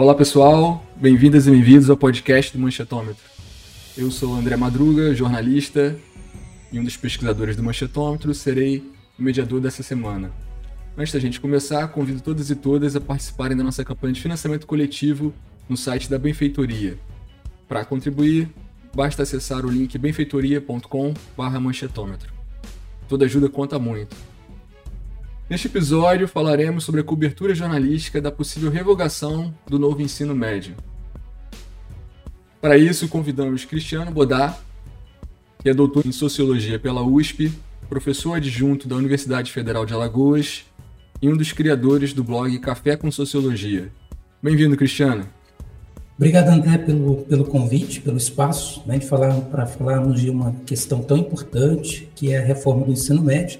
Olá pessoal, bem-vindas e bem-vindos ao podcast do Manchetômetro. Eu sou André Madruga, jornalista e um dos pesquisadores do Manchetômetro, serei o mediador dessa semana. Antes da gente começar, convido todas e todas a participarem da nossa campanha de financiamento coletivo no site da Benfeitoria. Para contribuir, basta acessar o link benfeitoria.com/manchetômetro. Toda ajuda conta muito. Neste episódio falaremos sobre a cobertura jornalística da possível revogação do novo ensino médio. Para isso, convidamos Cristiano Bodá, que é doutor em Sociologia pela USP, professor adjunto da Universidade Federal de Alagoas e um dos criadores do blog Café com Sociologia. Bem-vindo, Cristiano. Obrigado, André, pelo, pelo convite, pelo espaço, né, falar para falarmos de uma questão tão importante que é a reforma do ensino médio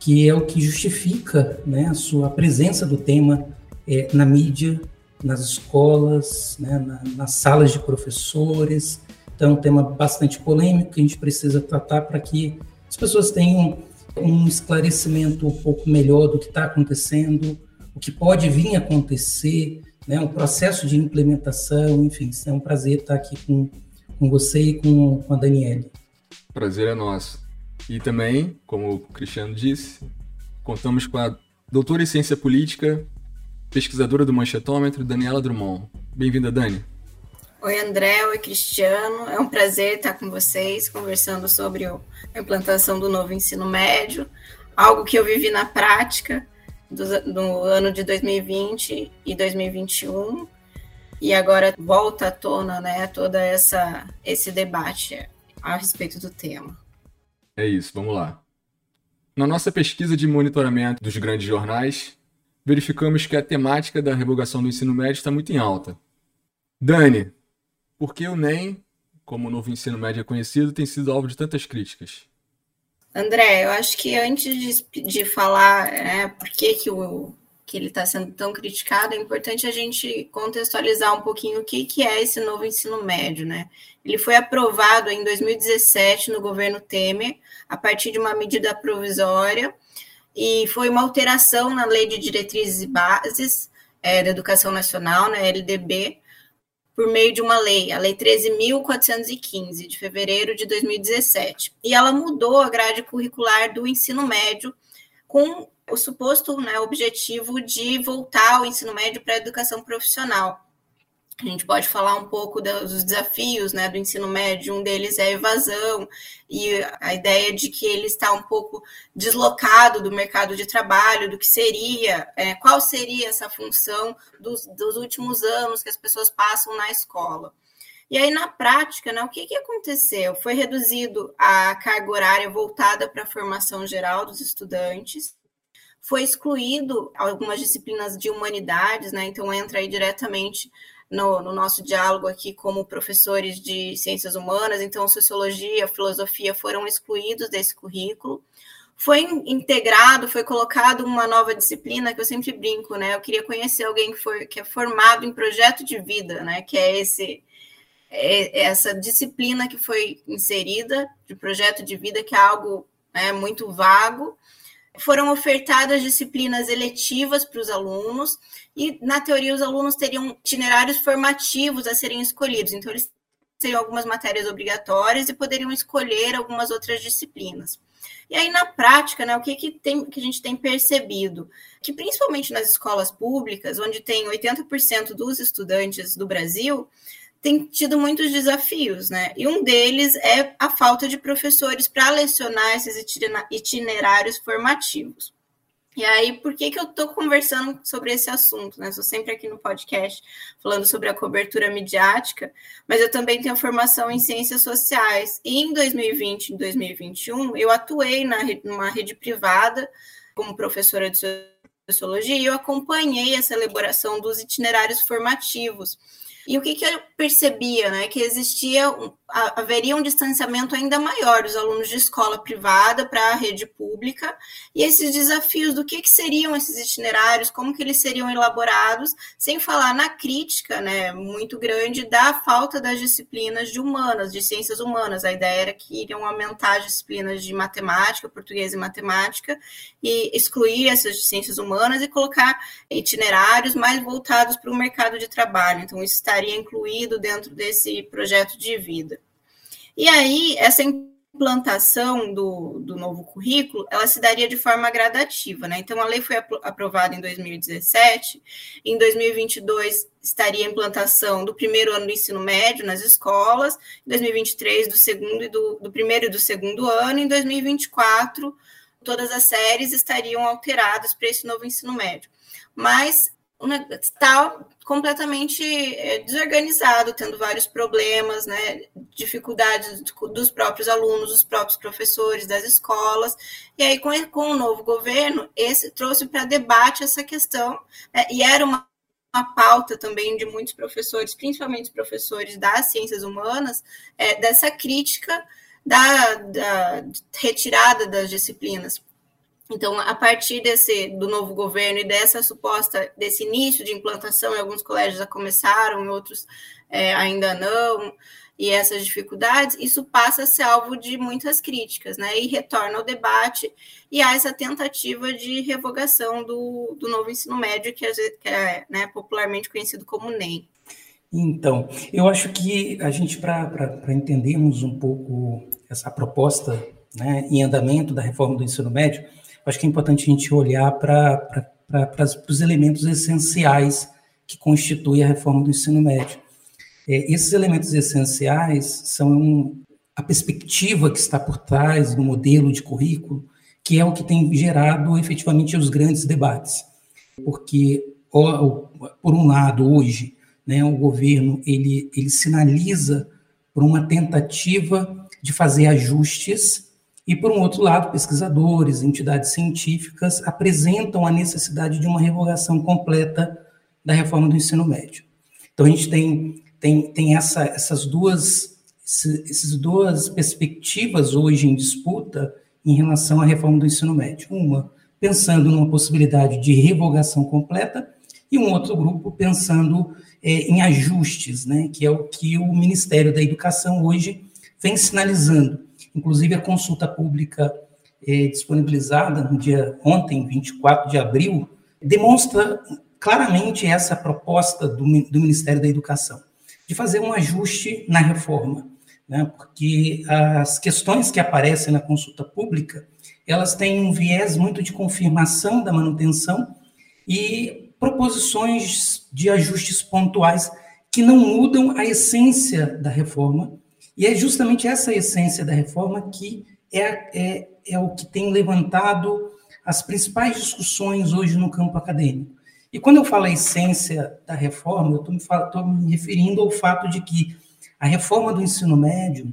que é o que justifica né, a sua presença do tema é, na mídia, nas escolas, né, na, nas salas de professores. Então, é um tema bastante polêmico que a gente precisa tratar para que as pessoas tenham um esclarecimento um pouco melhor do que está acontecendo, o que pode vir a acontecer, né, processo de implementação, enfim, é um prazer estar aqui com, com você e com, com a Daniele. Prazer é nosso. E também, como o Cristiano disse, contamos com a doutora em ciência política, pesquisadora do Manchetômetro, Daniela Drummond. Bem-vinda, Dani. Oi, André. Oi, Cristiano. É um prazer estar com vocês conversando sobre a implantação do novo ensino médio, algo que eu vivi na prática do, do ano de 2020 e 2021 e agora volta à tona, né, toda essa esse debate a respeito do tema. É isso, vamos lá. Na nossa pesquisa de monitoramento dos grandes jornais, verificamos que a temática da revogação do ensino médio está muito em alta. Dani, por que o NEM, como o novo ensino médio é conhecido, tem sido alvo de tantas críticas? André, eu acho que antes de, de falar né, por que, que, o, que ele está sendo tão criticado, é importante a gente contextualizar um pouquinho o que, que é esse novo ensino médio. Né? Ele foi aprovado em 2017 no governo Temer, a partir de uma medida provisória, e foi uma alteração na Lei de Diretrizes e Bases é, da Educação Nacional, na LDB, por meio de uma lei, a Lei 13.415, de fevereiro de 2017. E ela mudou a grade curricular do ensino médio com o suposto né, objetivo de voltar ao ensino médio para a educação profissional. A gente pode falar um pouco dos desafios né, do ensino médio, um deles é a evasão, e a ideia de que ele está um pouco deslocado do mercado de trabalho, do que seria, é, qual seria essa função dos, dos, últimos anos que as pessoas passam na escola. E aí, na prática, né, o que, que aconteceu? Foi reduzido a carga horária voltada para a formação geral dos estudantes, foi excluído algumas disciplinas de humanidades, né? Então entra aí diretamente no, no, nosso diálogo aqui como professores de ciências humanas, então sociologia, filosofia foram excluídos desse currículo. Foi integrado, foi colocado uma nova disciplina que eu sempre brinco, né? Eu queria conhecer alguém que, for, que é formado em projeto de vida, né? Que é esse essa disciplina que foi inserida de projeto de vida, que é algo né, muito vago, foram ofertadas disciplinas eletivas para os alunos e, na teoria, os alunos teriam itinerários formativos a serem escolhidos. Então, eles teriam algumas matérias obrigatórias e poderiam escolher algumas outras disciplinas. E aí, na prática, né, o que, que, tem, que a gente tem percebido? Que, principalmente nas escolas públicas, onde tem 80% dos estudantes do Brasil, tem tido muitos desafios, né? E um deles é a falta de professores para lecionar esses itinerários formativos. E aí, por que, que eu estou conversando sobre esse assunto? Né? Estou sempre aqui no podcast falando sobre a cobertura midiática, mas eu também tenho formação em ciências sociais. E em 2020 e 2021, eu atuei na, numa rede privada como professora de sociologia e eu acompanhei essa elaboração dos itinerários formativos E o que, que eu percebia, né? Que existia, haveria um distanciamento ainda maior dos alunos de escola privada para a rede pública, e esses desafios do que, que seriam esses itinerários, como que eles seriam elaborados, sem falar na crítica, né, muito grande da falta das disciplinas de humanas, de ciências humanas. A ideia era que iriam aumentar as disciplinas de matemática, português e matemática, e excluir essas de ciências humanas e colocar itinerários mais voltados para o mercado de trabalho. Então, isso estaria incluído dentro desse projeto de vida. E aí, essa implantação do, do novo currículo, ela se daria de forma gradativa, né? Então, a lei foi aprovada em 2017, em 2022 estaria a implantação do primeiro ano do ensino médio nas escolas, em 2023 do segundo e do, do primeiro e do segundo ano, em 2024 todas as séries estariam alteradas para esse novo ensino médio. Mas está completamente é, desorganizado, tendo vários problemas, né, dificuldades dos próprios alunos, dos próprios professores, das escolas. E aí, com, com o novo governo, esse trouxe para debate essa questão, né, e era uma, uma pauta também de muitos professores, principalmente professores das ciências humanas, é, dessa crítica da, da retirada das disciplinas então, a partir desse do novo governo e dessa suposta desse início de implantação, alguns colégios já começaram, outros é, ainda não, e essas dificuldades, isso passa a ser alvo de muitas críticas, né? E retorna ao debate e há essa tentativa de revogação do, do novo ensino médio, que, que é né, popularmente conhecido como NEM. Então, eu acho que a gente, para entendermos um pouco essa proposta né, em andamento da reforma do ensino médio, acho que é importante a gente olhar para os elementos essenciais que constituem a reforma do ensino médio. É, esses elementos essenciais são a perspectiva que está por trás do modelo de currículo, que é o que tem gerado efetivamente os grandes debates. Porque, por um lado, hoje, né, o governo ele, ele sinaliza por uma tentativa de fazer ajustes e, por um outro lado, pesquisadores, entidades científicas apresentam a necessidade de uma revogação completa da reforma do ensino médio. Então, a gente tem, tem, tem essa, essas, duas, essas duas perspectivas hoje em disputa em relação à reforma do ensino médio. Uma, pensando numa possibilidade de revogação completa, e um outro grupo pensando é, em ajustes, né, que é o que o Ministério da Educação hoje vem sinalizando Inclusive, a consulta pública é, disponibilizada no dia ontem, 24 de abril, demonstra claramente essa proposta do, do Ministério da Educação, de fazer um ajuste na reforma, né, porque as questões que aparecem na consulta pública, elas têm um viés muito de confirmação da manutenção e proposições de ajustes pontuais que não mudam a essência da reforma e é justamente essa essência da reforma que é, é, é o que tem levantado as principais discussões hoje no campo acadêmico. E quando eu falo a essência da reforma, eu estou me, me referindo ao fato de que a reforma do ensino médio,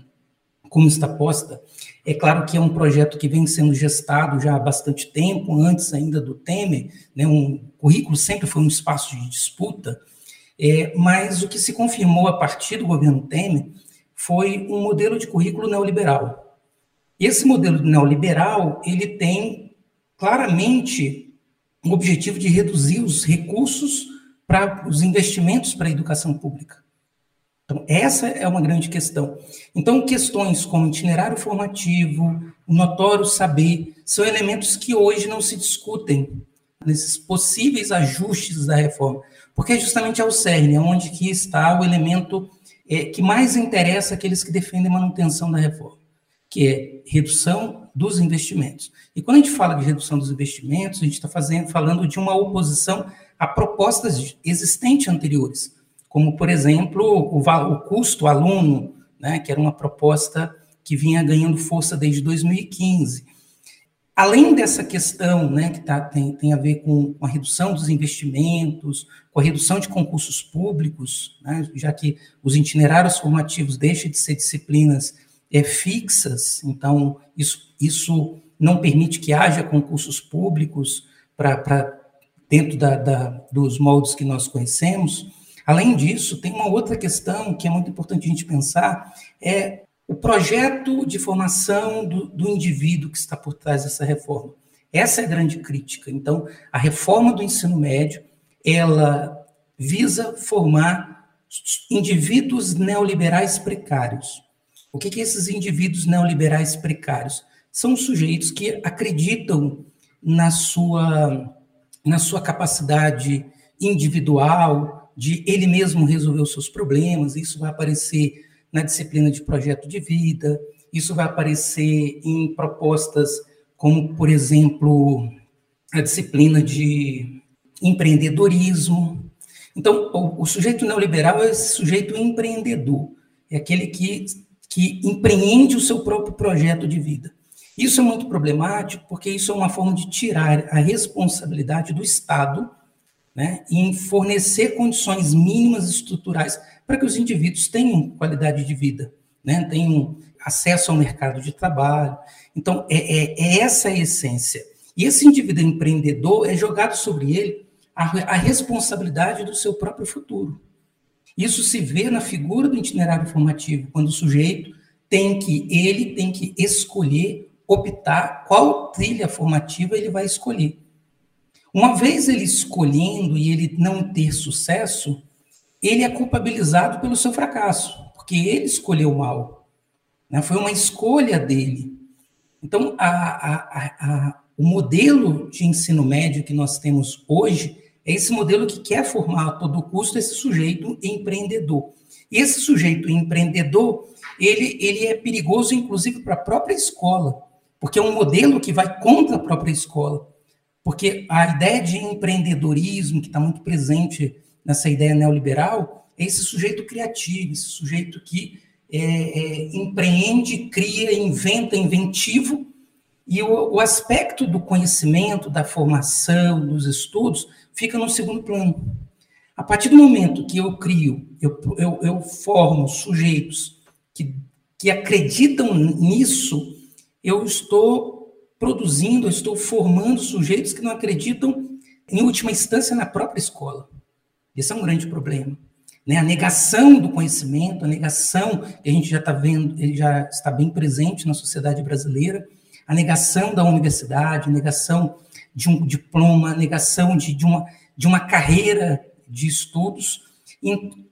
como está posta, é claro que é um projeto que vem sendo gestado já há bastante tempo, antes ainda do Temer, né, um currículo sempre foi um espaço de disputa, é, mas o que se confirmou a partir do governo Temer foi um modelo de currículo neoliberal. Esse modelo neoliberal, ele tem claramente o objetivo de reduzir os recursos para os investimentos para a educação pública. Então, essa é uma grande questão. Então, questões como itinerário formativo, notório saber, são elementos que hoje não se discutem nesses possíveis ajustes da reforma, porque é justamente ao CERN, onde que está o elemento é, que mais interessa aqueles que defendem manutenção da reforma, que é redução dos investimentos. E quando a gente fala de redução dos investimentos, a gente está falando de uma oposição a propostas existentes anteriores, como, por exemplo, o, o custo aluno, né, que era uma proposta que vinha ganhando força desde 2015 Além dessa questão, né, que tá, tem, tem a ver com a redução dos investimentos, com a redução de concursos públicos, né, já que os itinerários formativos deixam de ser disciplinas é, fixas, então isso, isso não permite que haja concursos públicos para dentro da, da, dos moldes que nós conhecemos. Além disso, tem uma outra questão que é muito importante a gente pensar, é o projeto de formação do, do indivíduo que está por trás dessa reforma. Essa é a grande crítica. Então, a reforma do ensino médio, ela visa formar indivíduos neoliberais precários. O que, que esses indivíduos neoliberais precários? São sujeitos que acreditam na sua, na sua capacidade individual de ele mesmo resolver os seus problemas. Isso vai aparecer na disciplina de projeto de vida, isso vai aparecer em propostas como, por exemplo, a disciplina de empreendedorismo. Então, o, o sujeito neoliberal é esse sujeito empreendedor, é aquele que, que empreende o seu próprio projeto de vida. Isso é muito problemático, porque isso é uma forma de tirar a responsabilidade do Estado né, em fornecer condições mínimas estruturais para que os indivíduos tenham qualidade de vida, né, tenham acesso ao mercado de trabalho. Então, é, é, é essa a essência. E esse indivíduo empreendedor é jogado sobre ele a, a responsabilidade do seu próprio futuro. Isso se vê na figura do itinerário formativo, quando o sujeito tem que, ele tem que escolher, optar qual trilha formativa ele vai escolher. Uma vez ele escolhendo e ele não ter sucesso, ele é culpabilizado pelo seu fracasso, porque ele escolheu mal. Né? Foi uma escolha dele. Então, a, a, a, o modelo de ensino médio que nós temos hoje é esse modelo que quer formar a todo custo esse sujeito empreendedor. E esse sujeito empreendedor, ele, ele é perigoso, inclusive, para a própria escola, porque é um modelo que vai contra a própria escola. Porque a ideia de empreendedorismo, que está muito presente nessa ideia neoliberal, é esse sujeito criativo, esse sujeito que é, é, empreende, cria, inventa, inventivo, e o, o, aspecto do conhecimento, da formação, dos estudos, fica no segundo plano. A partir do momento que eu crio, eu, eu, eu formo sujeitos que, que acreditam nisso, eu estou produzindo, eu estou formando sujeitos que não acreditam, em última instância, na própria escola. Esse é um grande problema. Né? A negação do conhecimento, a negação que a gente já está vendo, ele já está bem presente na sociedade brasileira, a negação da universidade, a negação de um diploma, negação de, de, uma, de uma carreira de estudos, em,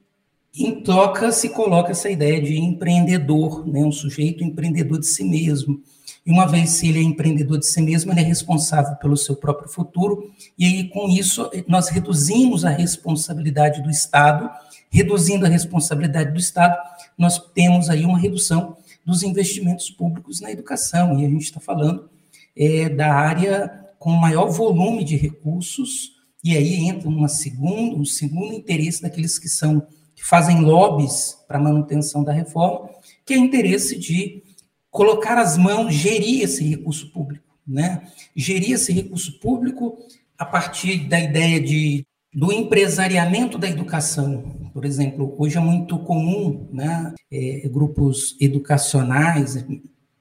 em troca se coloca essa ideia de empreendedor, né? um sujeito empreendedor de si mesmo, e uma vez se ele é empreendedor de si mesmo, ele é responsável pelo seu próprio futuro, e aí com isso nós reduzimos a responsabilidade do Estado, reduzindo a responsabilidade do Estado, nós temos aí uma redução dos investimentos públicos na educação, e a gente está falando é, da área com maior volume de recursos, e aí entra uma segunda, um segundo interesse daqueles que são que fazem lobbies para manutenção da reforma, que é o interesse de colocar as mãos, gerir esse recurso público, né? Gerir esse recurso público a partir da ideia de do empresariamento da educação. Por exemplo, hoje é muito comum, né, é, grupos educacionais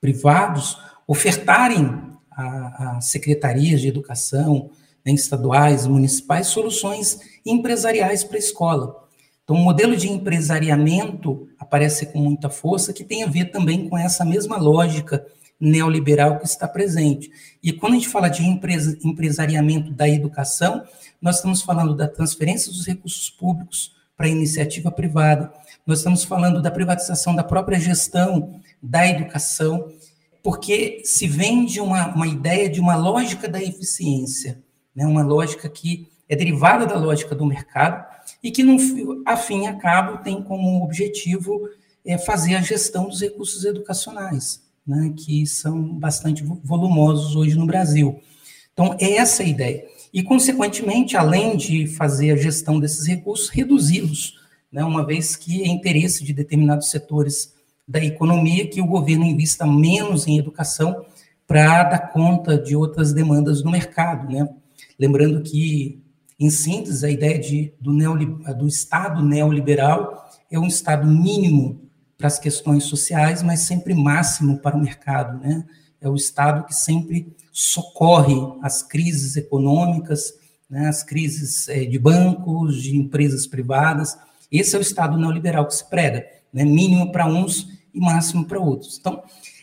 privados ofertarem a, a secretarias de educação né, estaduais, municipais, soluções empresariais para a escola. Então, o modelo de empresariamento aparece com muita força, que tem a ver também com essa mesma lógica neoliberal que está presente. E quando a gente fala de empresariamento da educação, nós estamos falando da transferência dos recursos públicos para a iniciativa privada, nós estamos falando da privatização da própria gestão da educação, porque se vende uma, uma ideia de uma lógica da eficiência, né? uma lógica que é derivada da lógica do mercado, e que, no, fim e cabo, tem como objetivo é, fazer a gestão dos recursos educacionais, né, que são bastante volumosos hoje no Brasil. Então, é essa a ideia. E, consequentemente, além de fazer a gestão desses recursos, reduzi-los, né, uma vez que é interesse de determinados setores da economia que o governo invista menos em educação para dar conta de outras demandas do mercado. Né? Lembrando que em síntese, a ideia de, do, do Estado neoliberal é um Estado mínimo para as questões sociais, mas sempre máximo para o mercado. Né? É o Estado que sempre socorre as crises econômicas né, as crises é, de bancos, de empresas privadas. Esse é o Estado neoliberal que se prega, né, mínimo para uns e máximo para outros. Então,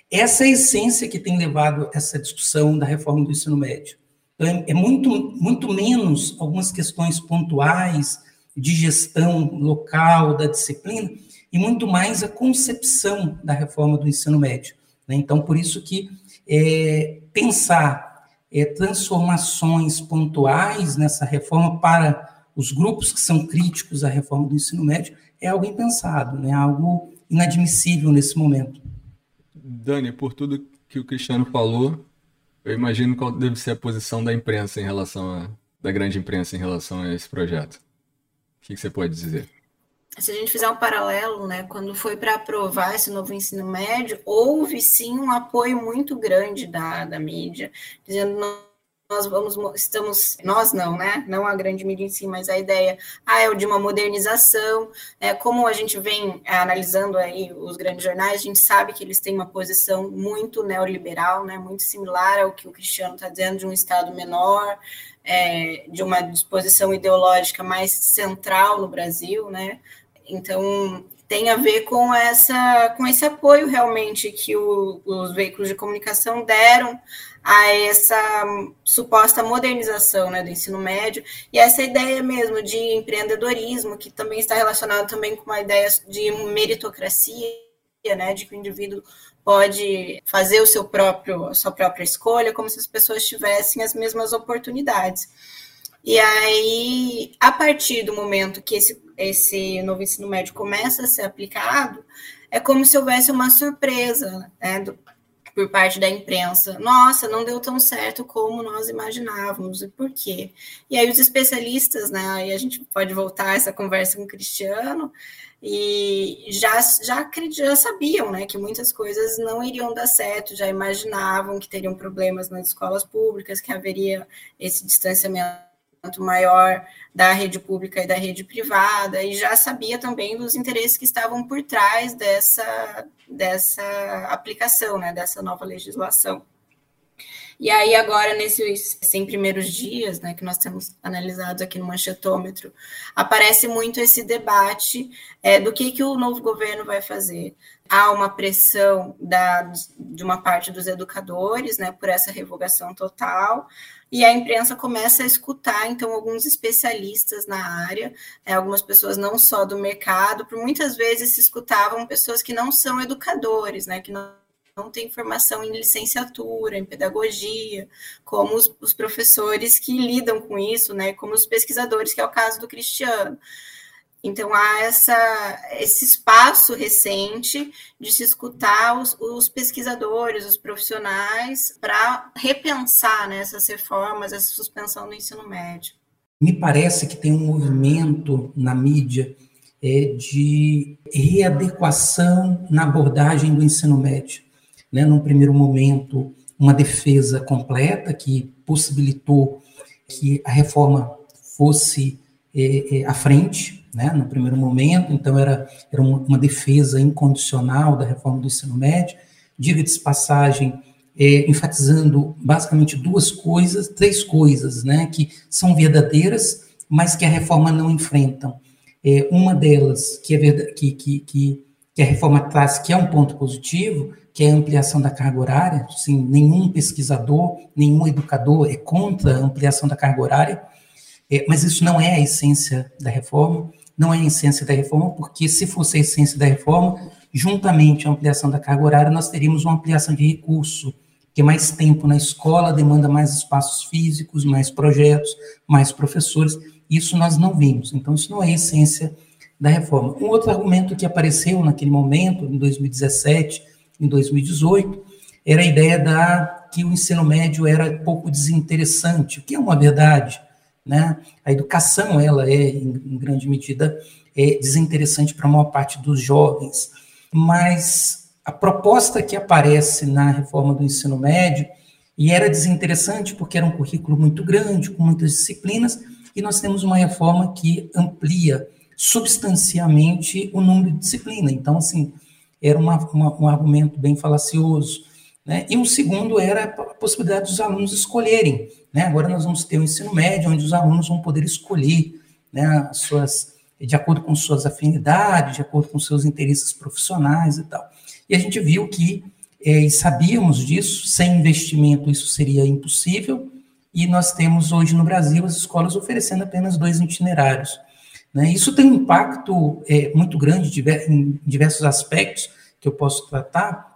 essa é a essência que tem levado essa discussão da reforma do ensino médio. Então, é, é muito, muito menos algumas questões pontuais de gestão local da disciplina e muito mais a concepção da reforma do ensino médio. Né? Então, por isso que é, pensar é, transformações pontuais nessa reforma para os grupos que são críticos à reforma do ensino médio é algo impensado, né? algo inadmissível nesse momento. Dani, por tudo que o Cristiano falou, eu imagino qual deve ser a posição da imprensa em relação a, da grande imprensa em relação a esse projeto. O que você pode dizer? se a gente fizer um paralelo, né, quando foi para aprovar esse novo ensino médio, houve sim um apoio muito grande da, da mídia, dizendo nós vamos, estamos, nós não, né? Não a grande mídia em si, mas a ideia ah, é de uma modernização. É, como a gente vem é, analisando aí os grandes jornais, a gente sabe que eles têm uma posição muito neoliberal, né? Muito similar ao que o Cristiano está dizendo de um Estado menor, é, de uma disposição ideológica mais central no Brasil, né? Então, tem a ver com, essa, com esse apoio realmente que o, os veículos de comunicação deram a essa suposta modernização né, do ensino médio e essa ideia mesmo de empreendedorismo, que também está relacionado também com uma ideia de meritocracia, né, de que o indivíduo pode fazer o seu próprio, a sua própria escolha, como se as pessoas tivessem as mesmas oportunidades. E aí, a partir do momento que esse, esse novo ensino médio começa a ser aplicado, é como se houvesse uma surpresa né, do, por parte da imprensa. Nossa, não deu tão certo como nós imaginávamos, e por quê? E aí os especialistas, né, aí a gente pode voltar a essa conversa com o Cristiano, e já, já, já sabiam né, que muitas coisas não iriam dar certo, já imaginavam que teriam problemas nas escolas públicas, que haveria esse distanciamento maior da rede pública e da rede privada, e já sabia também dos interesses que estavam por trás dessa, dessa aplicação, né, dessa nova legislação. E aí, agora, nesses 100 primeiros dias, né, que nós temos analisados aqui no manchetômetro, aparece muito esse debate é, do que, que o novo governo vai fazer. Há uma pressão da, de uma parte dos educadores né, por essa revogação total, e a imprensa começa a escutar, então, alguns especialistas na área, né, algumas pessoas não só do mercado, por muitas vezes se escutavam pessoas que não são educadores, né, que não, não têm formação em licenciatura, em pedagogia, como os, os professores que lidam com isso, né, como os pesquisadores, que é o caso do Cristiano. Então, há essa, esse espaço recente de se escutar os, os pesquisadores, os profissionais, para repensar né, essas reformas, essa suspensão do ensino médio. Me parece que tem um movimento na mídia é, de readequação na abordagem do ensino médio. Né? Num primeiro momento, uma defesa completa que possibilitou que a reforma fosse é, é, à frente, né, no primeiro momento, então era, era uma, defesa incondicional da reforma do ensino médio, diga-se passagem, é, enfatizando basicamente duas coisas, três coisas, né, que são verdadeiras, mas que a reforma não enfrentam. É, uma delas, que, é verdade, que, que, que, que a reforma traz, que é um ponto positivo, que é a ampliação da carga horária, assim, nenhum pesquisador, nenhum educador é contra a ampliação da carga horária, é, mas isso não é a essência da reforma não é a essência da reforma, porque se fosse a essência da reforma, juntamente à ampliação da carga horária, nós teríamos uma ampliação de recurso, porque mais tempo na escola demanda mais espaços físicos, mais projetos, mais professores. Isso nós não vimos. Então, isso não é a essência da reforma. Um outro argumento que apareceu naquele momento, em 2017, em 2018, era a ideia da que o ensino médio era pouco desinteressante, o que é uma verdade. Né? A educação, ela é, em, em grande medida, é desinteressante para a maior parte dos jovens, mas a proposta que aparece na reforma do ensino médio, e era desinteressante porque era um currículo muito grande, com muitas disciplinas, e nós temos uma reforma que amplia substancialmente o número de disciplina. Então, assim, era uma, uma, um argumento bem falacioso. Né? e o segundo era a possibilidade dos alunos escolherem. Né? Agora nós vamos ter o um ensino médio, onde os alunos vão poder escolher né, as suas, de acordo com suas afinidades, de acordo com seus interesses profissionais e tal. E a gente viu que, é, e sabíamos disso, sem investimento isso seria impossível, e nós temos hoje no Brasil as escolas oferecendo apenas dois itinerários. Né? Isso tem um impacto é, muito grande em diversos aspectos que eu posso tratar,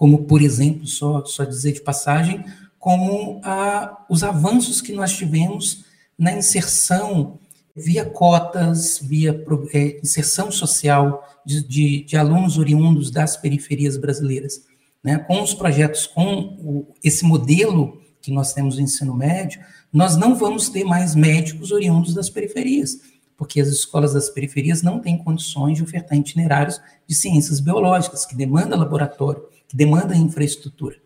como, por exemplo, só, só dizer de passagem, como a, os avanços que nós tivemos na inserção via cotas, via é, inserção social de, de, de, alunos oriundos das periferias brasileiras. Né? Com os projetos, com o, esse modelo que nós temos no ensino médio, nós não vamos ter mais médicos oriundos das periferias, porque as escolas das periferias não têm condições de ofertar itinerários de ciências biológicas, que demanda laboratório, que demanda infraestrutura.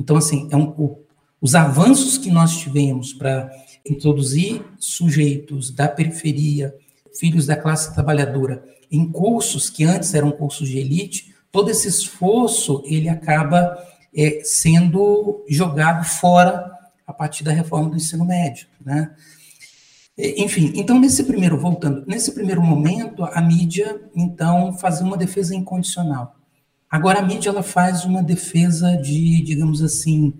Então, assim, é um, o, os avanços que nós tivemos para introduzir sujeitos da periferia, filhos da classe trabalhadora, em cursos que antes eram cursos de elite, todo esse esforço ele acaba é, sendo jogado fora a partir da reforma do ensino médio, né? Enfim, então nesse primeiro, voltando, nesse primeiro momento, a mídia, então, fazia uma defesa incondicional. Agora a mídia, ela faz uma defesa de, digamos assim,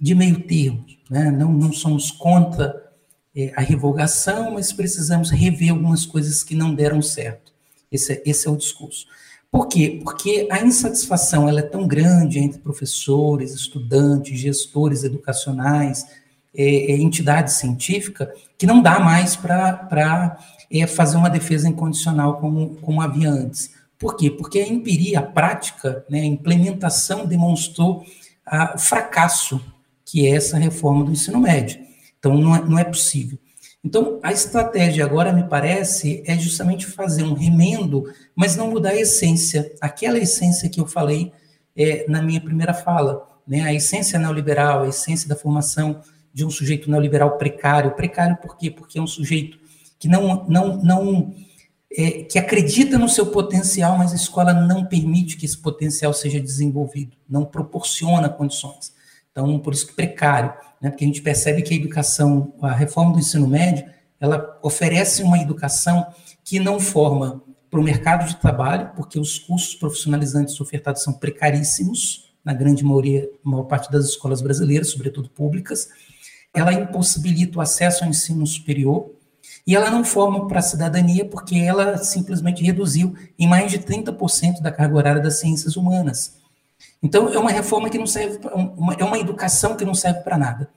de meio termo, né? Não, não somos contra é, a revogação, mas precisamos rever algumas coisas que não deram certo. Esse é, esse é o discurso. Por quê? Porque a insatisfação ela é tão grande entre professores, estudantes, gestores educacionais, é, é, entidade científica, que não dá mais para é, fazer uma defesa incondicional como, como havia antes. Por quê? Porque a empiria, a prática, né, a implementação demonstrou o fracasso que é essa reforma do ensino médio. Então, não é, não é possível. Então, a estratégia agora, me parece, é justamente fazer um remendo, mas não mudar a essência. Aquela essência que eu falei é, na minha primeira fala, né? a essência neoliberal, a essência da formação de um sujeito neoliberal precário. Precário por quê? Porque é um sujeito que não, não, não é, que acredita no seu potencial, mas a escola não permite que esse potencial seja desenvolvido, não proporciona condições. Então, por isso que precário né, porque a gente percebe que a educação, a reforma do ensino médio, ela oferece uma educação que não forma para o mercado de trabalho, porque os cursos profissionalizantes ofertados são precaríssimos, na grande maioria, maior parte das escolas brasileiras, sobretudo públicas. Ela impossibilita o acesso ao ensino superior, e ela não forma para a cidadania porque ela simplesmente reduziu em mais de 30% da carga horária das ciências humanas. Então, é uma reforma que não serve, uma, é uma educação que não serve para nada.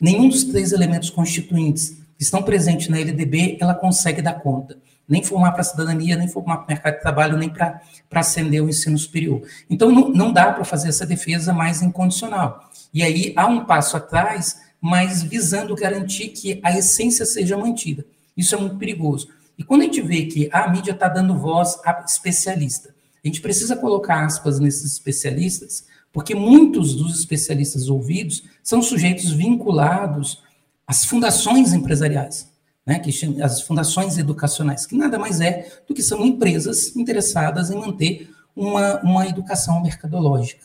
Nenhum dos três elementos constituintes que estão presentes na LDB, ela consegue dar conta. Nem formar para a cidadania, nem formar para o mercado de trabalho, nem para ascender o ensino superior. Então, não, não dá para fazer essa defesa mais incondicional. E aí, há um passo atrás, mas visando garantir que a essência seja mantida. Isso é muito perigoso. E quando a gente vê que a mídia está dando voz a especialista, a gente precisa colocar aspas nesses especialistas, porque muitos dos especialistas ouvidos são sujeitos vinculados às fundações empresariais, né, que as fundações educacionais, que nada mais é do que são empresas interessadas em manter uma, uma educação mercadológica.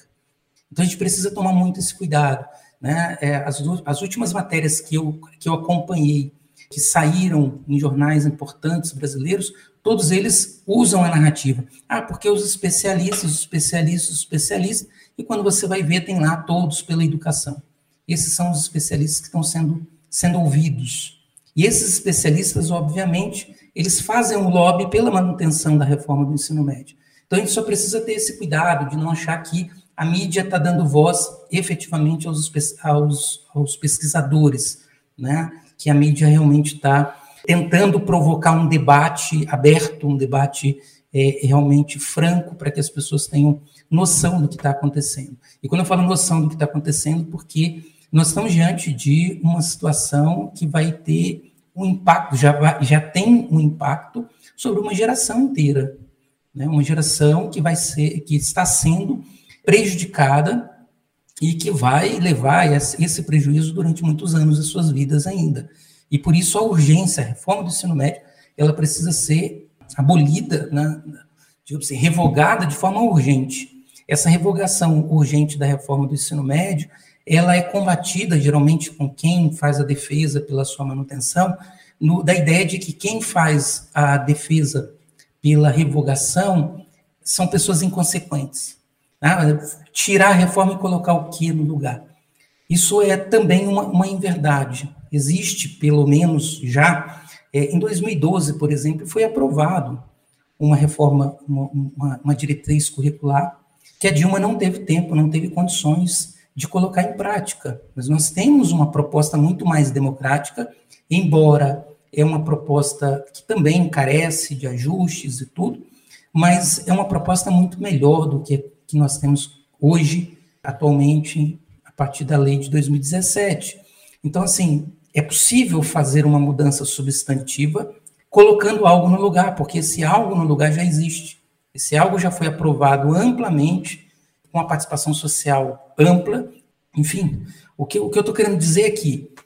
Então a gente precisa tomar muito esse cuidado. Né? É, as, as últimas matérias que eu, que eu acompanhei, que saíram em jornais importantes brasileiros, todos eles usam a narrativa. Ah, porque os especialistas, os especialistas, os especialistas, e quando você vai ver, tem lá todos pela educação. Esses são os especialistas que estão sendo, sendo ouvidos. E esses especialistas, obviamente, eles fazem um lobby pela manutenção da reforma do ensino médio. Então, a gente só precisa ter esse cuidado de não achar que a mídia está dando voz efetivamente aos, aos, aos pesquisadores, né? Que a mídia realmente está tentando provocar um debate aberto, um debate é, realmente franco, para que as pessoas tenham noção do que está acontecendo. E quando eu falo noção do que está acontecendo, porque nós estamos diante de uma situação que vai ter um impacto, já, vai, já tem um impacto sobre uma geração inteira, né? uma geração que vai ser, que está sendo prejudicada e que vai levar esse prejuízo durante muitos anos das suas vidas ainda. E por isso a urgência, a reforma do ensino médio, ela precisa ser abolida, né, digamos assim, revogada de forma urgente. essa revogação urgente da reforma do ensino médio, ela é combatida geralmente com quem faz a defesa pela sua manutenção, no, da ideia de que quem faz a defesa pela revogação são pessoas inconsequentes. Né? Tirar a reforma e colocar o que no lugar. Isso é também uma, uma inverdade. Existe, pelo menos já, é, em 2012, por exemplo, foi aprovado uma reforma, uma, uma, uma diretriz curricular que a Dilma não teve tempo, não teve condições de colocar em prática. Mas nós temos uma proposta muito mais democrática, embora é uma proposta que também carece de ajustes e tudo, mas é uma proposta muito melhor do que que nós temos hoje, atualmente, a partir da lei de 2017. Então, assim, é possível fazer uma mudança substantiva colocando algo no lugar, porque esse algo no lugar já existe. Esse algo já foi aprovado amplamente, com a participação social ampla. Enfim, o que, o que eu estou querendo dizer aqui, é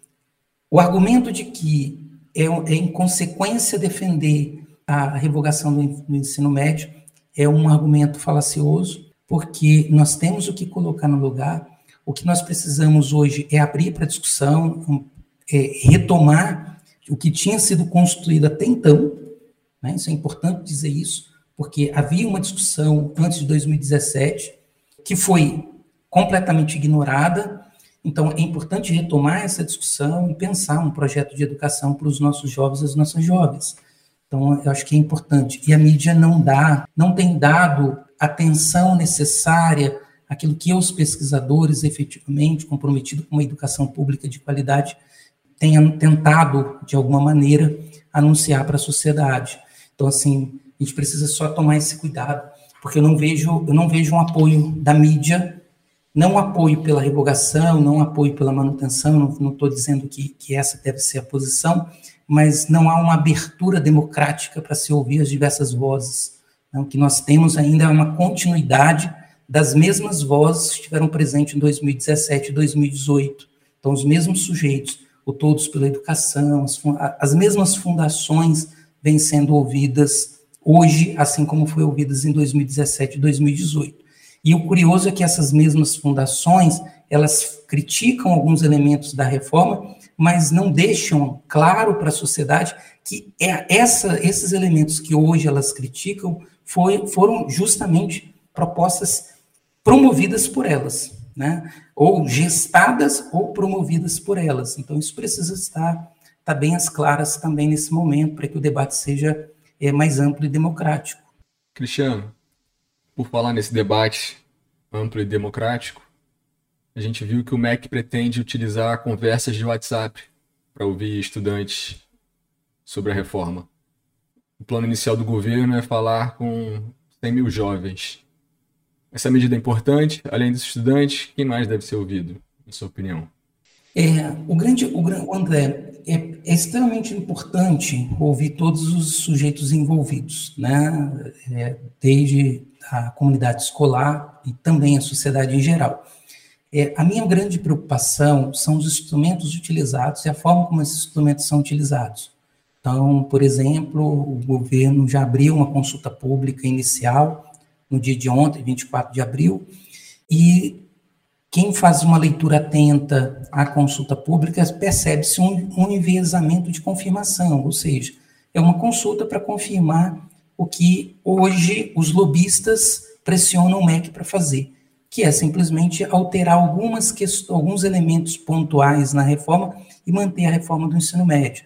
o argumento de que é, é inconsequência defender a revogação do ensino médio é um argumento falacioso, porque nós temos o que colocar no lugar. O que nós precisamos hoje é abrir para discussão, é, retomar o que tinha sido construído até então. Né? Isso é importante dizer isso, porque havia uma discussão antes de 2017 que foi completamente ignorada. Então, é importante retomar essa discussão e pensar um projeto de educação para os nossos jovens e as nossas jovens. Então, eu acho que é importante. E a mídia não dá, não tem dado atenção necessária àquilo que os pesquisadores, efetivamente comprometidos com uma educação pública de qualidade, tenham tentado, de alguma maneira, anunciar para a sociedade. Então, assim, a gente precisa só tomar esse cuidado, porque eu não vejo, eu não vejo um apoio da mídia, não apoio pela revogação, não apoio pela manutenção, não estou dizendo que, que essa deve ser a posição, mas não há uma abertura democrática para se ouvir as diversas vozes. Então, o que nós temos ainda é uma continuidade das mesmas vozes que estiveram presentes em 2017 e 2018. Então, os mesmos sujeitos, o Todos pela Educação, as, as mesmas fundações vêm sendo ouvidas hoje, assim como foi ouvidas em 2017 e 2018. E o curioso é que essas mesmas fundações, elas criticam alguns elementos da reforma, mas não deixam claro para a sociedade que é essa, esses elementos que hoje elas criticam foi, foram justamente propostas promovidas por elas, né? ou gestadas ou promovidas por elas. Então, isso precisa estar, estar bem às claras também nesse momento, para que o debate seja é, mais amplo e democrático. Cristiano, por falar nesse debate amplo e democrático, a gente viu que o MEC pretende utilizar conversas de WhatsApp para ouvir estudantes sobre a reforma. O plano inicial do governo é falar com 100 mil jovens. Essa medida é importante, além dos estudantes, quem mais deve ser ouvido, em sua opinião? É, o grande, o, André, é, é, extremamente importante ouvir todos os sujeitos envolvidos, né? É, desde a comunidade escolar e também a sociedade em geral. É, a minha grande preocupação são os instrumentos utilizados e a forma como esses instrumentos são utilizados. Então, por exemplo, o governo já abriu uma consulta pública inicial no dia de ontem, 24 de abril, e quem faz uma leitura atenta à consulta pública percebe-se um, um enviesamento de confirmação, ou seja, é uma consulta para confirmar o que hoje os lobistas pressionam o MEC para fazer, que é simplesmente alterar algumas alguns elementos pontuais na reforma e manter a reforma do ensino médio.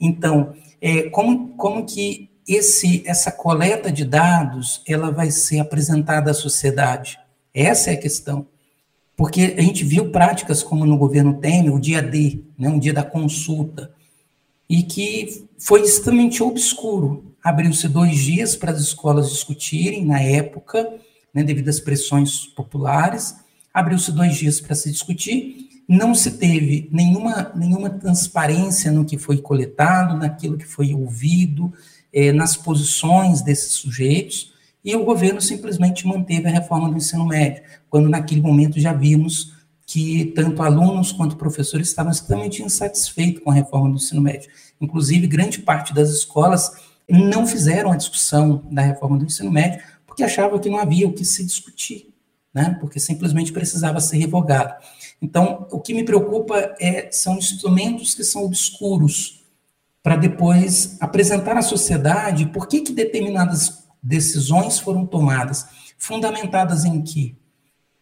Então, é, como, como que esse, essa coleta de dados ela vai ser apresentada à sociedade? Essa é a questão. Porque a gente viu práticas como no governo Temer, o dia D, né, um dia da consulta, e que foi extremamente obscuro. Abriu-se dois dias para as escolas discutirem, na época, né, devido às pressões populares, abriu-se dois dias para se discutir, não se teve nenhuma, nenhuma transparência no que foi coletado, naquilo que foi ouvido, é, nas posições desses sujeitos, e o governo simplesmente manteve a reforma do ensino médio, quando naquele momento já vimos que tanto alunos quanto professores estavam extremamente insatisfeitos com a reforma do ensino médio. Inclusive, grande parte das escolas não fizeram a discussão da reforma do ensino médio porque achavam que não havia o que se discutir. né, porque simplesmente precisava ser revogado. Então, o que me preocupa é, são instrumentos que são obscuros, para depois apresentar à sociedade por que, que determinadas decisões foram tomadas, fundamentadas em que.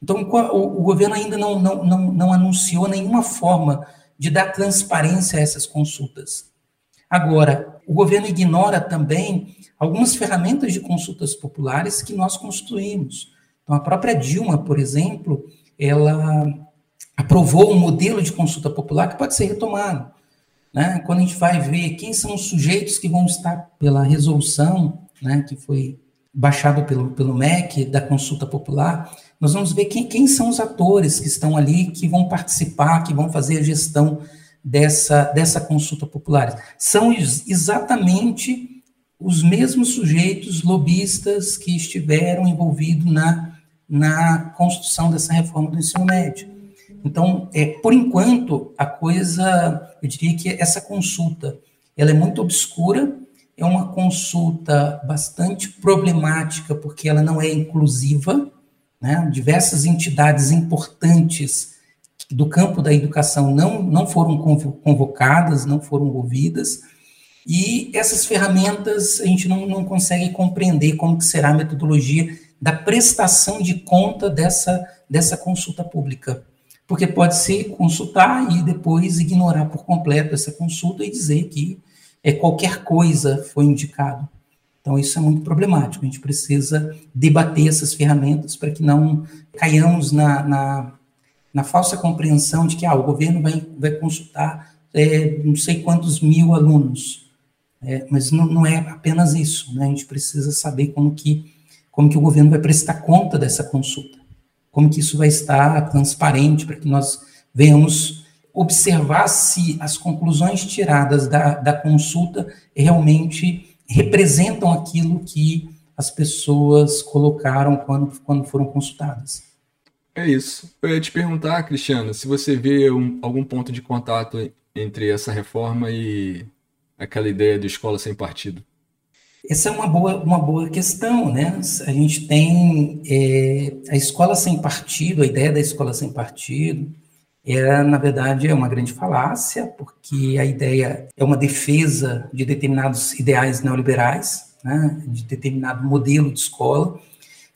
Então, o, o governo ainda não, não, não, não anunciou nenhuma forma de dar transparência a essas consultas. Agora, o governo ignora também algumas ferramentas de consultas populares que nós construímos. Então, a própria Dilma, por exemplo, ela aprovou um modelo de consulta popular que pode ser retomado. Né? Quando a gente vai ver quem são os sujeitos que vão estar pela resolução, né, que foi baixado pelo, pelo MEC, da consulta popular, nós vamos ver quem, quem são os atores que estão ali, que vão participar, que vão fazer a gestão dessa, dessa consulta popular. São exatamente os mesmos sujeitos lobistas que estiveram envolvidos na, na construção dessa reforma do ensino médio. Então, é, por enquanto, a coisa, eu diria que essa consulta, ela é muito obscura, é uma consulta bastante problemática, porque ela não é inclusiva, né? diversas entidades importantes do campo da educação não, não foram convocadas, não foram ouvidas, e essas ferramentas a gente não, não consegue compreender como que será a metodologia da prestação de conta dessa, dessa consulta pública porque pode se consultar e depois ignorar por completo essa consulta e dizer que é, qualquer coisa foi indicado. Então, isso é muito problemático. A gente precisa debater essas ferramentas para que não caiamos na, na, na, falsa compreensão de que ah, o governo vai, vai consultar é, não sei quantos mil alunos. É, mas não, não, é apenas isso. Né? A gente precisa saber como que, como que o governo vai prestar conta dessa consulta como que isso vai estar transparente para que nós venhamos observar se as conclusões tiradas da, da consulta realmente representam aquilo que as pessoas colocaram quando, quando foram consultadas. É isso. Eu ia te perguntar, Cristiano, se você vê um, algum ponto de contato entre essa reforma e aquela ideia de escola sem partido. Essa é uma boa, uma boa questão, né? A gente tem é, a escola sem partido, a ideia da escola sem partido, é, na verdade, é uma grande falácia, porque a ideia é uma defesa de determinados ideais neoliberais, né, de determinado modelo de escola.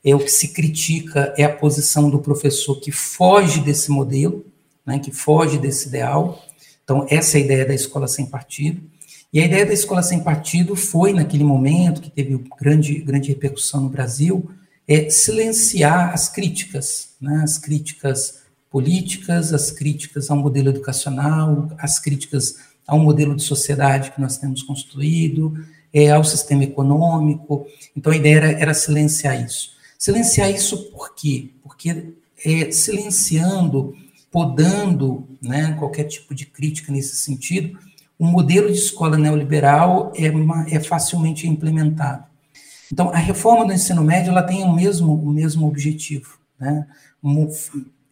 É o que se critica é a posição do professor que foge desse modelo, né, que foge desse ideal. Então, essa é a ideia da escola sem partido. E a ideia da escola sem partido foi, naquele momento, que teve grande, grande repercussão no Brasil, é silenciar as críticas, né, as críticas políticas, as críticas ao modelo educacional, as críticas ao modelo de sociedade que nós temos construído, é, ao sistema econômico. Então, a ideia era, era silenciar isso. Silenciar isso por quê? Porque é, silenciando, podando né, qualquer tipo de crítica nesse sentido, o modelo de escola neoliberal é, uma, é facilmente implementado. Então, a reforma do ensino médio ela tem o mesmo, o mesmo objetivo, né?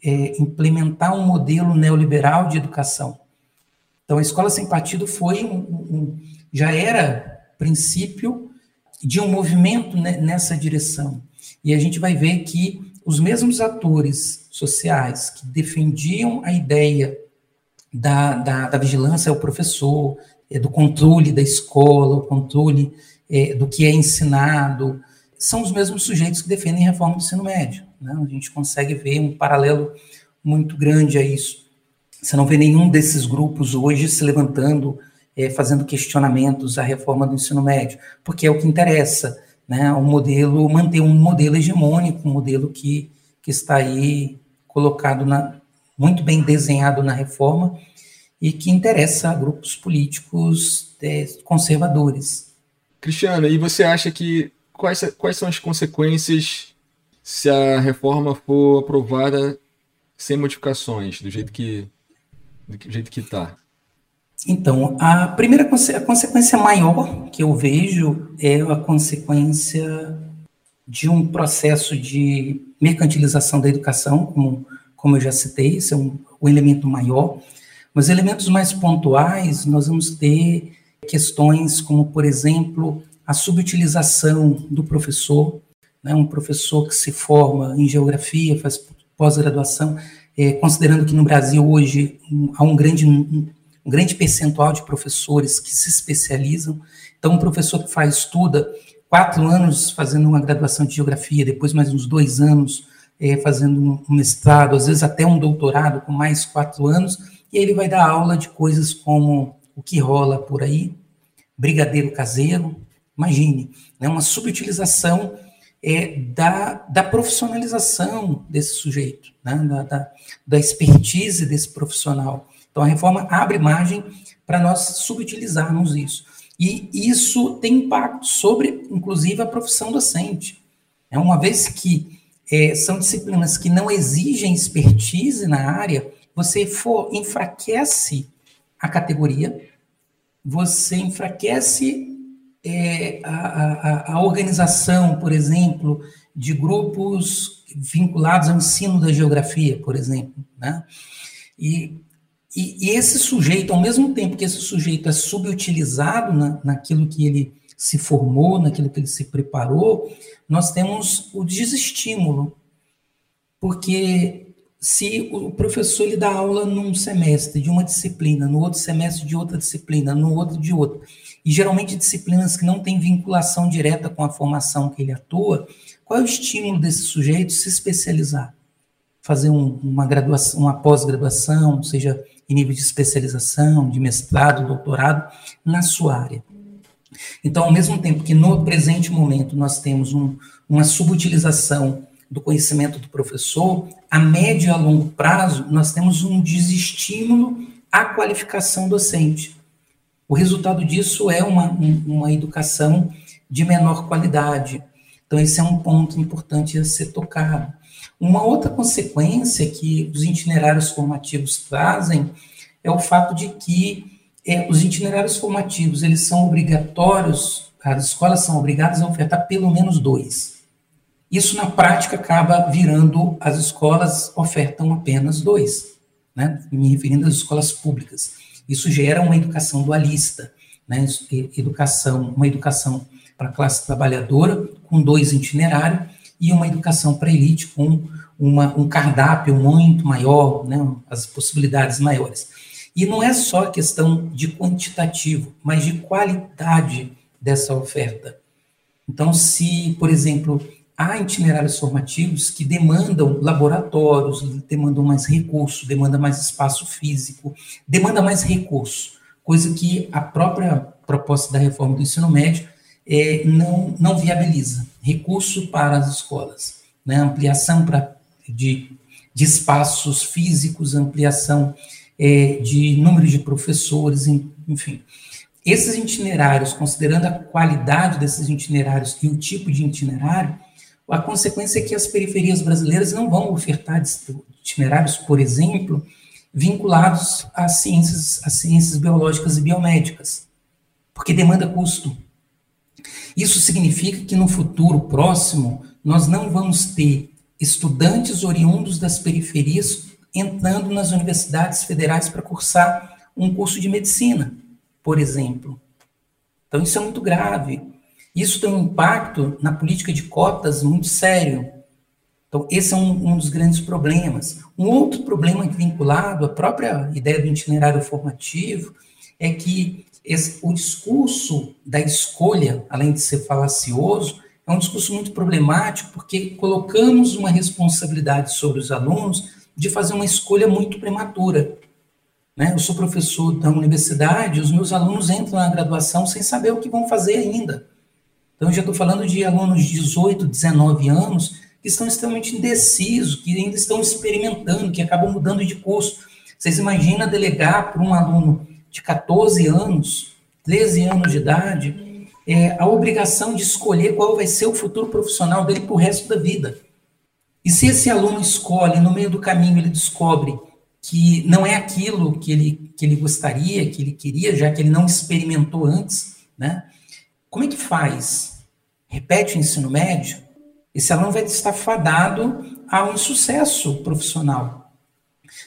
É, implementar um modelo neoliberal de educação. Então, a escola sem partido foi um, um, já era princípio de um movimento nessa direção. E a gente vai ver que os mesmos atores sociais que defendiam a ideia da, da, da vigilância ao professor, é, do controle da escola, o controle é, do que é ensinado, são os mesmos sujeitos que defendem reforma do ensino médio. Né? A gente consegue ver um paralelo muito grande a isso. Você não vê nenhum desses grupos hoje se levantando, é, fazendo questionamentos à reforma do ensino médio, porque é o que interessa, né? Um modelo, manter um modelo hegemônico, um modelo que, que está aí colocado na, muito bem desenhado na reforma e que interessa a grupos políticos é, conservadores. Cristiana, e você acha que quais, quais são as consequências se a reforma for aprovada sem modificações, do jeito que do jeito que está? Então, a primeira a consequência maior que eu vejo é a consequência de um processo de mercantilização da educação, como como eu já citei, esse é um, elemento maior. Mas elementos mais pontuais, nós vamos ter questões como, por exemplo, a subutilização do professor, né, um professor que se forma em geografia, faz pós-graduação, é, considerando que no Brasil hoje um, há um grande, um, um, grande percentual de professores que se especializam. Então, um professor que faz, estuda quatro anos fazendo uma graduação de geografia, depois mais uns dois anos é, fazendo um mestrado, às vezes até um doutorado com mais quatro anos, e ele vai dar aula de coisas como o que rola por aí, brigadeiro caseiro, imagine, né, uma subutilização é, da, da profissionalização desse sujeito, né, da, da, da expertise desse profissional. Então, a reforma abre margem para nós subutilizarmos isso. E isso tem impacto sobre, inclusive, a profissão docente. É uma vez que é, são disciplinas que não exigem expertise na área, você for, enfraquece a categoria, você enfraquece é, a, a, a, organização, por exemplo, de grupos vinculados ao ensino da geografia, por exemplo. Né? E, e, e esse sujeito, ao mesmo tempo que esse sujeito é subutilizado na, naquilo que ele se formou, naquilo que ele se preparou, nós temos o desestímulo. Porque se o professor ele dá aula num semestre de uma disciplina, no outro semestre de outra disciplina, no outro de outra, e geralmente disciplinas que não têm vinculação direta com a formação que ele atua, qual é o estímulo desse sujeito se especializar? Fazer um, uma graduação, uma pós-graduação, seja em nível de especialização, de mestrado, doutorado, na sua área. Então, ao mesmo tempo que no presente momento nós temos um, uma subutilização do conhecimento do professor, a médio e a longo prazo, nós temos um desestímulo à qualificação docente. O resultado disso é uma, uma educação de menor qualidade. Então, esse é um ponto importante a ser tocado. Uma outra consequência que os itinerários formativos trazem é o fato de que é, os itinerários formativos eles são obrigatórios, as escolas são obrigadas a ofertar pelo menos dois. Isso, na prática, acaba virando as escolas ofertam apenas dois, né? me referindo às escolas públicas. Isso gera uma educação dualista, né? educação, uma educação para a classe trabalhadora, com dois itinerários, e uma educação para a elite, com uma, um cardápio muito maior, né? as possibilidades maiores. E não é só questão de quantitativo, mas de qualidade dessa oferta. Então, se, por exemplo, há itinerários formativos que demandam laboratórios, demandam mais recurso, demandam mais espaço físico, demanda mais recurso, coisa que a própria proposta da reforma do ensino médio é, não, não viabiliza. Recurso para as escolas, né? ampliação pra, de, de espaços físicos, ampliação é, de número de professores, enfim. Esses itinerários, considerando a qualidade desses itinerários e o tipo de itinerário, a consequência é que as periferias brasileiras não vão ofertar itinerários, por exemplo, vinculados às ciências, às ciências biológicas e biomédicas, porque demanda custo. Isso significa que no futuro próximo nós não vamos ter estudantes oriundos das periferias entrando nas universidades federais para cursar um curso de medicina, por exemplo. Então isso é muito grave. Isso tem um impacto na política de cotas muito sério. Então, esse é um, um dos grandes problemas. Um outro problema vinculado à própria ideia do itinerário formativo é que esse, o discurso da escolha, além de ser falacioso, é um discurso muito problemático, porque colocamos uma responsabilidade sobre os alunos de fazer uma escolha muito prematura. Né? Eu sou professor da universidade, os meus alunos entram na graduação sem saber o que vão fazer ainda. Então, eu já estou falando de alunos de 18, 19 anos que estão extremamente indecisos, que ainda estão experimentando, que acabam mudando de curso. Vocês imaginam delegar para um aluno de 14 anos, 13 anos de idade, é, a obrigação de escolher qual vai ser o futuro profissional dele para o resto da vida. E se esse aluno escolhe, no meio do caminho ele descobre que não é aquilo que ele, que ele gostaria, que ele queria, já que ele não experimentou antes, né? Como é que faz? Repete o ensino médio? Esse aluno vai estar fadado a um insucesso profissional.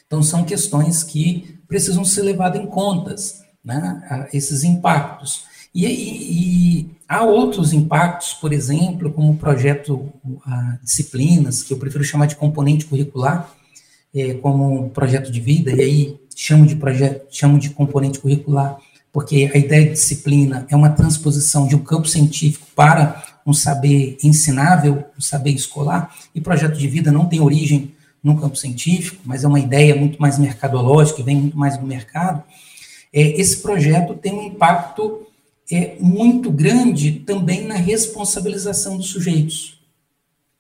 Então, são questões que precisam ser levadas em contas, né? esses impactos. E, e, e Há outros impactos, por exemplo, como o projeto a, disciplinas, que eu prefiro chamar de componente curricular, é, como projeto de vida, e aí chamo de projeto, chamo de componente curricular, porque a ideia de disciplina é uma transposição de um campo científico para um saber ensinável, um saber escolar, e projeto de vida não tem origem no campo científico, mas é uma ideia muito mais mercadológica, vem muito mais do mercado. É, esse projeto tem um impacto é, muito grande também na responsabilização dos sujeitos.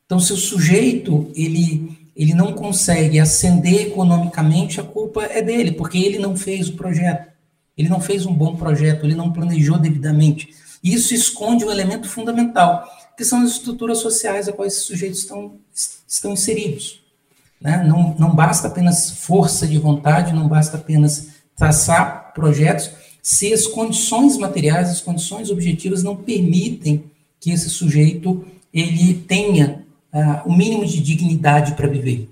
Então, se o sujeito ele, ele não consegue ascender economicamente, a culpa é dele, porque ele não fez o projeto, ele não fez um bom projeto, ele não planejou devidamente. Isso esconde um elemento fundamental, que são as estruturas sociais a quais esses sujeitos estão, estão inseridos. Né? Não, não basta apenas força de vontade, não basta apenas traçar projetos, se as condições materiais, as condições objetivas não permitem que esse sujeito ele tenha uh, o mínimo de dignidade para viver.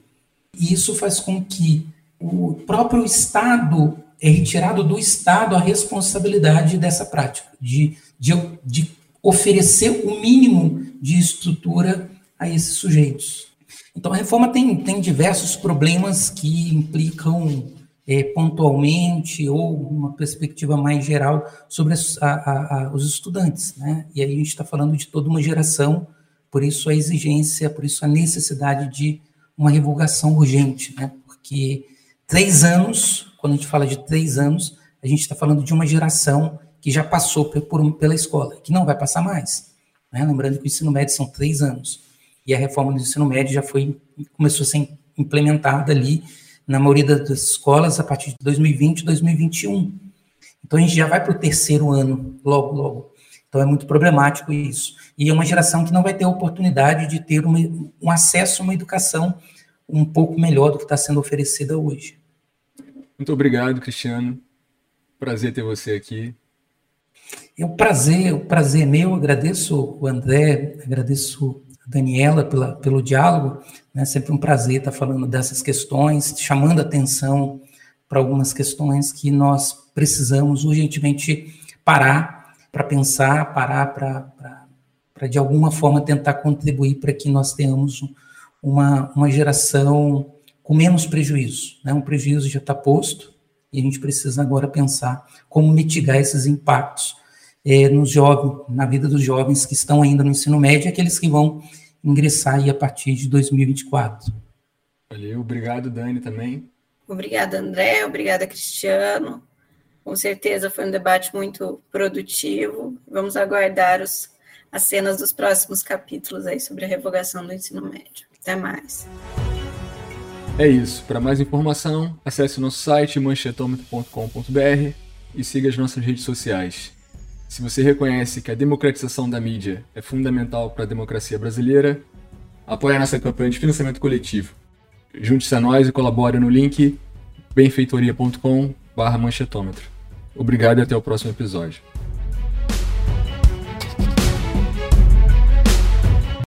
E isso faz com que o próprio Estado é retirado do Estado a responsabilidade dessa prática, de, de, de oferecer o mínimo de estrutura a esses sujeitos. Então, a reforma tem, tem diversos problemas que implicam é, pontualmente ou uma perspectiva mais geral sobre as, a, a, os estudantes, né? E aí a gente está falando de toda uma geração, por isso a exigência, por isso a necessidade de uma revogação urgente, né? Porque três anos, quando a gente fala de três anos, a gente está falando de uma geração que já passou por, por, pela escola, que não vai passar mais. Né? Lembrando que o ensino médio são três anos e a reforma do ensino médio já foi começou a ser implementada ali na maioria das escolas a partir de 2020, 2021. Então a gente já vai para o terceiro ano, logo, logo. Então é muito problemático isso. E é uma geração que não vai ter a oportunidade de ter uma, um acesso a uma educação um pouco melhor do que está sendo oferecida hoje. Muito obrigado, Cristiano. Prazer ter você aqui. É um prazer, o prazer é meu. Agradeço o André, agradeço Daniela pela, pelo diálogo. Né? sempre um prazer estar falando dessas questões, chamando atenção para algumas questões que nós precisamos urgentemente parar para pensar, parar para, de alguma forma, tentar contribuir para que nós tenhamos uma, uma geração com menos prejuízo. Né? Um prejuízo já está posto e a gente precisa agora pensar como mitigar esses impactos é, nos jovens, na vida dos jovens que estão ainda no ensino médio, aqueles que vão ingressar aí a partir de 2024. Valeu, obrigado, Dani, também. Obrigada, André, obrigada, Cristiano. Com certeza foi um debate muito produtivo. Vamos aguardar os, as cenas dos próximos capítulos aí sobre a revogação do ensino médio. Até mais. É isso. Para mais informação, acesse o nosso site manchetômetro.com.br e siga as nossas redes sociais. Se você reconhece que a democratização da mídia é fundamental para a democracia brasileira, apoie a nossa campanha de financiamento coletivo. Junte-se a nós e colabore no link benfeitoria.com/manchetômetro. Obrigado e até o próximo episódio.